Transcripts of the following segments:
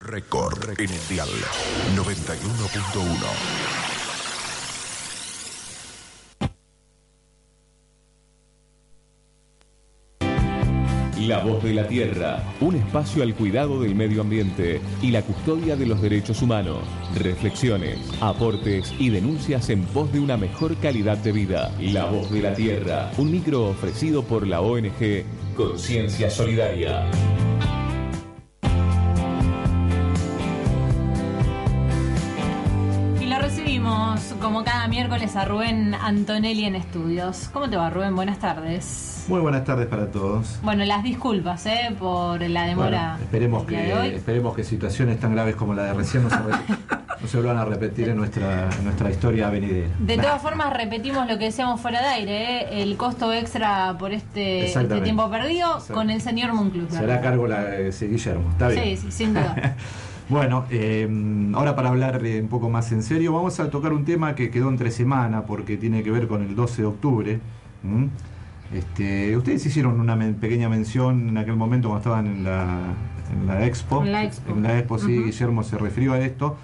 Record en el dial 91.1. La voz de la tierra, un espacio al cuidado del medio ambiente y la custodia de los derechos humanos. Reflexiones, aportes y denuncias en pos de una mejor calidad de vida. La voz de la tierra, un micro ofrecido por la ONG Conciencia Solidaria. Como cada miércoles a Rubén Antonelli en estudios. ¿Cómo te va Rubén? Buenas tardes. Muy buenas tardes para todos. Bueno, las disculpas ¿eh? por la demora. Bueno, esperemos, que, de hoy. esperemos que situaciones tan graves como la de recién no se, re- no se vuelvan a repetir en nuestra, en nuestra historia venidera. De todas formas, repetimos lo que decíamos fuera de aire, ¿eh? el costo extra por este, este tiempo perdido con el señor Monclus. Se hará cargo la, eh, sí, Guillermo. Está bien. Sí, sí, sin duda. Bueno, eh, ahora para hablar eh, un poco más en serio, vamos a tocar un tema que quedó entre semana porque tiene que ver con el 12 de octubre. Este, ustedes hicieron una men- pequeña mención en aquel momento cuando estaban en la, en la expo. En la expo. En la expo, sí. Guillermo se refirió a esto.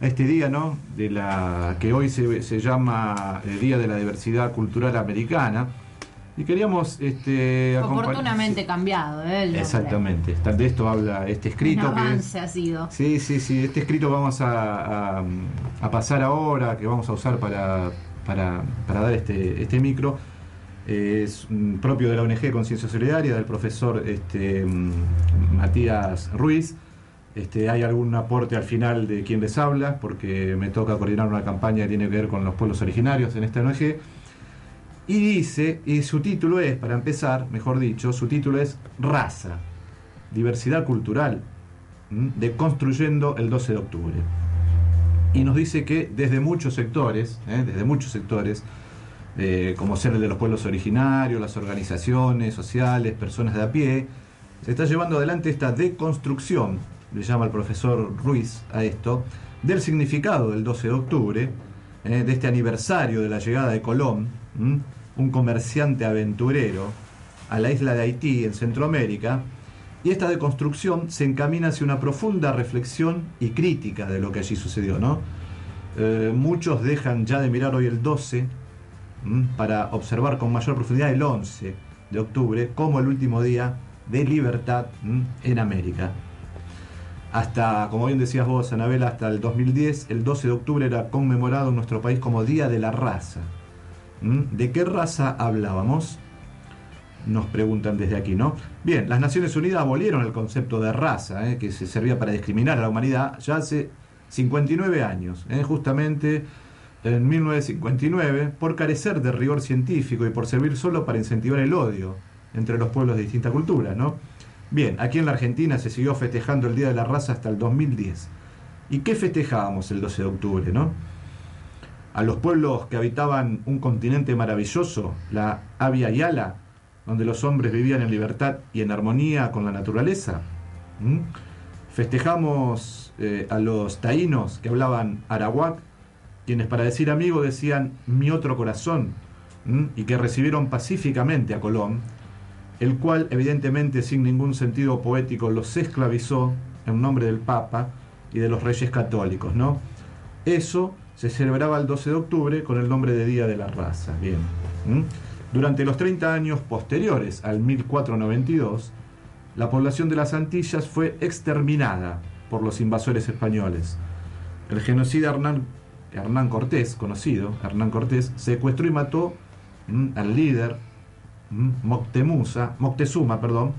A este día, ¿no? De la que hoy se, se llama el Día de la Diversidad Cultural Americana. Y queríamos este, Oportunamente cambiado, ¿eh? Exactamente. De esto habla este Un escrito que es, avance ha sido. Sí, sí, sí. Este escrito vamos a, a- a pasar ahora, que vamos a usar para, para, para dar este, este micro. Eh, Es mm, propio de la ONG Conciencia Solidaria, del profesor este, mm, Matías Ruiz. Este, hay algún aporte al final de quien les habla, porque me toca coordinar una campaña que tiene que ver con los pueblos originarios en esta ONG. Y dice, y su título es, para empezar, mejor dicho, su título es Raza, Diversidad Cultural, de Construyendo el 12 de octubre. Y nos dice que desde muchos sectores, ¿eh? desde muchos sectores, eh, como ser el de los pueblos originarios, las organizaciones sociales, personas de a pie, se está llevando adelante esta deconstrucción, le llama el profesor Ruiz a esto, del significado del 12 de octubre, eh, de este aniversario de la llegada de Colón. Un comerciante aventurero, a la isla de Haití en Centroamérica, y esta deconstrucción se encamina hacia una profunda reflexión y crítica de lo que allí sucedió, ¿no? Eh, muchos dejan ya de mirar hoy el 12 ¿m? para observar con mayor profundidad el 11 de octubre como el último día de libertad en América. Hasta, como bien decías vos, Anabel, hasta el 2010, el 12 de octubre era conmemorado en nuestro país como Día de la Raza. ¿M? ¿De qué raza hablábamos? Nos preguntan desde aquí, ¿no? Bien, las Naciones Unidas abolieron el concepto de raza, ¿eh? que se servía para discriminar a la humanidad ya hace 59 años, ¿eh? justamente en 1959, por carecer de rigor científico y por servir solo para incentivar el odio entre los pueblos de distinta cultura, ¿no? Bien, aquí en la Argentina se siguió festejando el Día de la Raza hasta el 2010. ¿Y qué festejábamos el 12 de octubre, no? A los pueblos que habitaban un continente maravilloso, la Avia Yala, donde los hombres vivían en libertad y en armonía con la naturaleza. Festejamos eh, a los taínos que hablaban arawak, quienes para decir amigo decían mi otro corazón, y que recibieron pacíficamente a Colón, el cual evidentemente sin ningún sentido poético los esclavizó en nombre del Papa y de los reyes católicos, ¿no? Eso se celebraba el 12 de octubre con el nombre de Día de la Raza, bien. Durante los 30 años posteriores al 1492, la población de las Antillas fue exterminada por los invasores españoles. El genocida Hernán, Cortés, conocido, Hernán Cortés, secuestró y mató al líder ¿m? Moctezuma, perdón,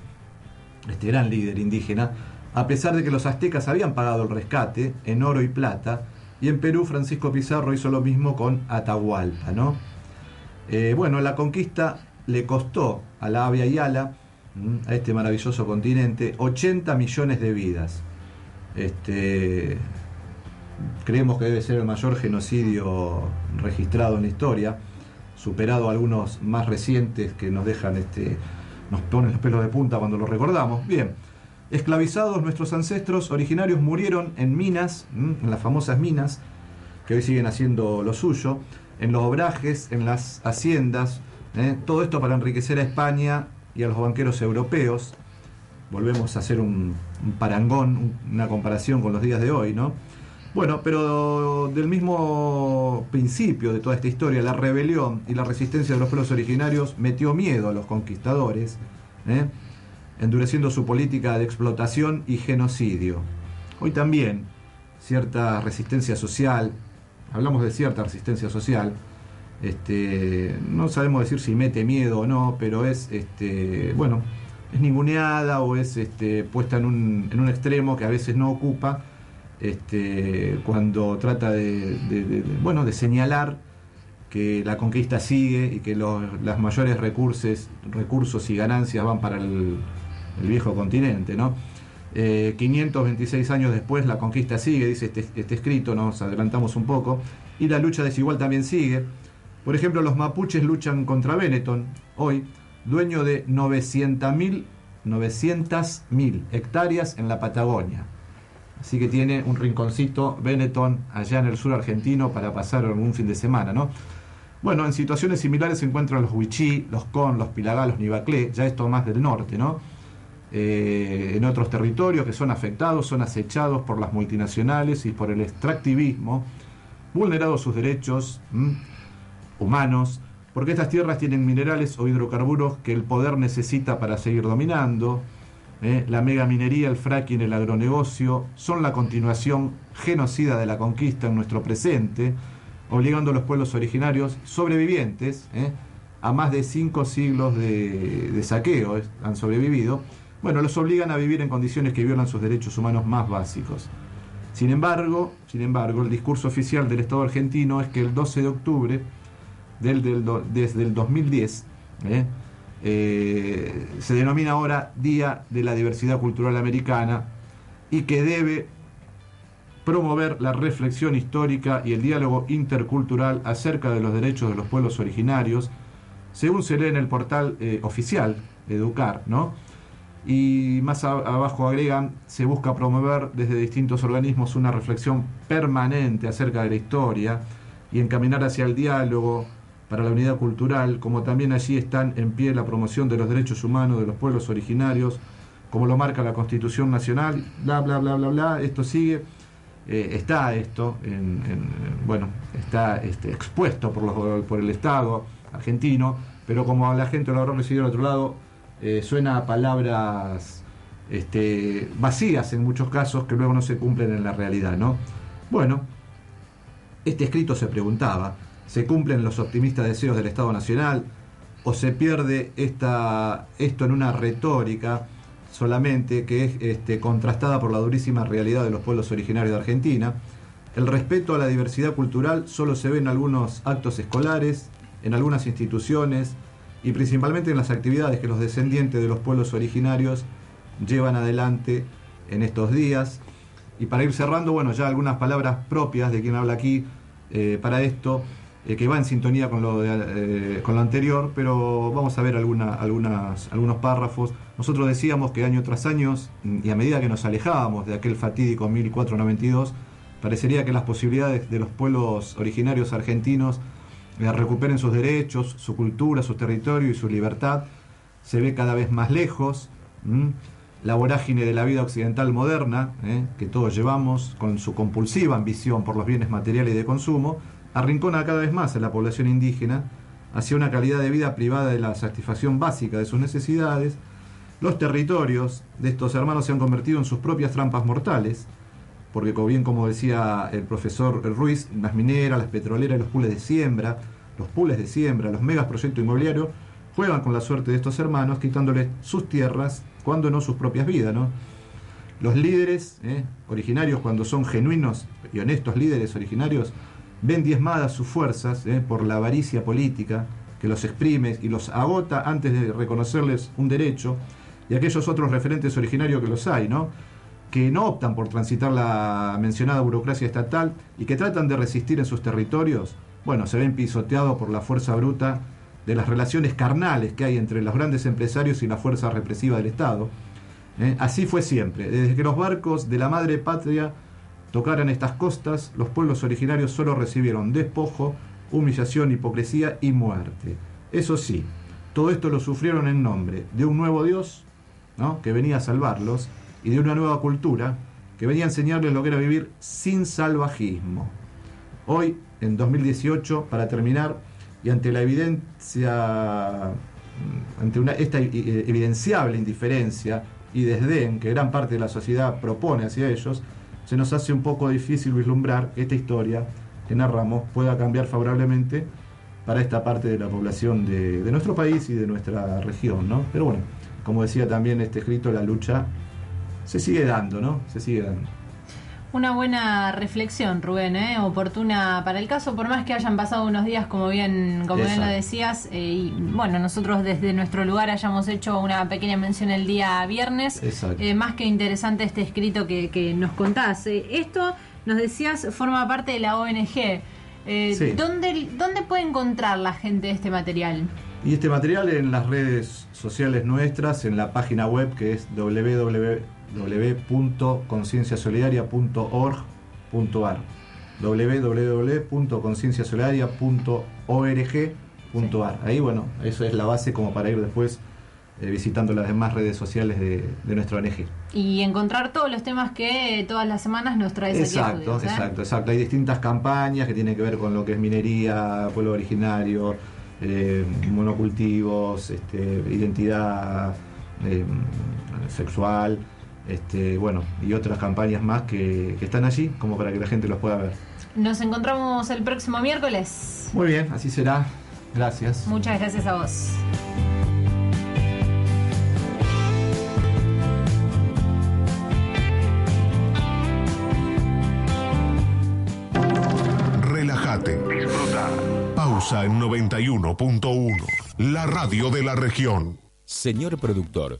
este gran líder indígena, a pesar de que los aztecas habían pagado el rescate en oro y plata, y en Perú Francisco Pizarro hizo lo mismo con Atahualpa, ¿no? Eh, bueno, la conquista le costó a la Avia Yala, ¿m? a este maravilloso continente, 80 millones de vidas. Este, creemos que debe ser el mayor genocidio registrado en la historia, superado algunos más recientes que nos dejan, este, nos ponen los pelos de punta cuando lo recordamos. Bien, esclavizados nuestros ancestros originarios murieron en minas, en las famosas minas, que hoy siguen haciendo lo suyo, en los obrajes, en las haciendas, ¿eh? todo esto para enriquecer a España y a los banqueros europeos. Volvemos a hacer un, un parangón, una comparación con los días de hoy, ¿no? Bueno, pero del mismo principio de toda esta historia, la rebelión y la resistencia de los pueblos originarios metió miedo a los conquistadores, ¿eh? Endureciendo su política de explotación y genocidio. Hoy también cierta resistencia social, hablamos de cierta resistencia social, este, no sabemos decir si mete miedo o no, pero es, este, bueno, es ninguneada o es este, puesta en un, en un extremo que a veces no ocupa este, cuando trata de, bueno, de señalar que la conquista sigue y que los las mayores recursos, recursos y ganancias van para el, viejo continente. ¿no? 526 eh, años después la conquista sigue, dice este, este, escrito, nos adelantamos un poco, y la lucha desigual también sigue. Por ejemplo, los mapuches luchan contra Benetton, hoy, dueño de 900.000 900 hectáreas en la Patagonia. Así que tiene un rinconcito Benetton allá en el sur argentino para pasar algún fin de semana, ¿no? Bueno, en situaciones similares se encuentran los Huichí, los Con, los Pilagá, los Nivaclé, ya esto más del norte, ¿no? Eh, en otros territorios que son afectados, son acechados por las multinacionales y por el extractivismo, vulnerados sus derechos humanos, porque estas tierras tienen minerales o hidrocarburos que el poder necesita para seguir dominando, ¿eh? la megaminería, el fracking, el agronegocio, son la continuación genocida de la conquista en nuestro presente, obligando a los pueblos originarios sobrevivientes ¿eh? a más de cinco siglos de, saqueo, han sobrevivido, bueno, los obligan a vivir en condiciones que violan sus derechos humanos más básicos. Sin embargo, sin embargo, el discurso oficial del Estado argentino es que el 12 de octubre del, desde el 2010, eh, se denomina ahora Día de la Diversidad Cultural Americana y que debe promover la reflexión histórica y el diálogo intercultural acerca de los derechos de los pueblos originarios, según se lee en el portal eh, oficial Educar, ¿no? Y más abajo agregan, se busca promover desde distintos organismos una reflexión permanente acerca de la historia y encaminar hacia el diálogo, para la unidad cultural, como también allí están en pie la promoción de los derechos humanos de los pueblos originarios, como lo marca la Constitución Nacional, bla, bla, bla, bla, bla, esto sigue, eh, está esto, en, bueno, está este, expuesto por, por el Estado argentino, pero como la gente lo habrá recibido al otro lado, eh, suena a palabras este, vacías en muchos casos que luego no se cumplen en la realidad, ¿no? Bueno, este escrito se preguntaba, se cumplen los optimistas deseos del Estado Nacional o se pierde esta, esto en una retórica solamente que es este, contrastada por la durísima realidad de los pueblos originarios de Argentina. El respeto a la diversidad cultural solo se ve en algunos actos escolares, en algunas instituciones y principalmente en las actividades que los descendientes de los pueblos originarios llevan adelante en estos días. Y para ir cerrando, bueno, ya algunas palabras propias de quien habla aquí eh, para esto. Eh, que va en sintonía con lo, eh, con lo anterior, pero vamos a ver alguna, algunas, algunos párrafos. Nosotros decíamos que año tras año, y a medida que nos alejábamos de aquel fatídico 1492, parecería que las posibilidades de los pueblos originarios argentinos de recuperen sus derechos, su cultura, su territorio y su libertad se ve cada vez más lejos. La vorágine de la vida occidental moderna, ¿eh? que todos llevamos, con su compulsiva ambición por los bienes materiales y de consumo, arrincona cada vez más a la población indígena hacia una calidad de vida privada de la satisfacción básica de sus necesidades, los territorios de estos hermanos se han convertido en sus propias trampas mortales, porque como bien como decía el profesor Ruiz, las mineras, las petroleras, los pules de siembra, los pules de siembra, los megas proyectos inmobiliarios, juegan con la suerte de estos hermanos, quitándoles sus tierras, cuando no sus propias vidas, ¿no? Los líderes eh, originarios, cuando son genuinos y honestos líderes originarios, ven diezmadas sus fuerzas eh, por la avaricia política que los exprime y los agota antes de reconocerles un derecho, y aquellos otros referentes originarios que los hay, ¿no? Que no optan por transitar la mencionada burocracia estatal y que tratan de resistir en sus territorios, bueno, se ven pisoteados por la fuerza bruta de las relaciones carnales que hay entre los grandes empresarios y la fuerza represiva del Estado. ¿eh? Así fue siempre. Desde que los barcos de la madre patria tocaran estas costas, los pueblos originarios solo recibieron despojo, humillación, hipocresía y muerte. Eso sí, todo esto lo sufrieron en nombre de un nuevo Dios ¿no? que venía a salvarlos y de una nueva cultura que venía a enseñarles lo que era vivir sin salvajismo. Hoy, en 2018, para terminar, y ante la evidencia, ante una, esta evidenciable indiferencia y desdén que gran parte de la sociedad propone hacia ellos, se nos hace un poco difícil vislumbrar que esta historia que narramos pueda cambiar favorablemente para esta parte de la población de, de nuestro país y de nuestra región, ¿no? Pero bueno, como decía también este escrito, la lucha se sigue dando, ¿no? Se sigue dando. Una buena reflexión, Rubén, ¿eh? oportuna para el caso, por más que hayan pasado unos días, como bien, como bien lo decías, eh, y bueno, nosotros desde nuestro lugar hayamos hecho una pequeña mención el día viernes, eh, más que interesante este escrito que, nos contás. Eh, esto, nos decías, forma parte de la ONG. ¿dónde, ¿Dónde puede encontrar la gente este material? Y este material en las redes sociales nuestras, en la página web que es www www.concienciasolidaria.org.ar www.concienciasolidaria.org.ar Ahí, bueno, eso es la base como para ir después eh, visitando las demás redes sociales de, nuestro ONG. Y encontrar todos los temas que todas las semanas nos traes exacto, aquí ¿eh? Exacto, exacto. Hay distintas campañas que tienen que ver con lo que es minería, pueblo originario, eh, monocultivos, este, identidad sexual, este, bueno, y otras campañas más que, están allí, como para que la gente los pueda ver. Nos encontramos el próximo miércoles. Muy bien, así será. Gracias. Muchas gracias a vos. Relájate. Disfruta. Pausa en 91.1. La radio de la región. Señor productor.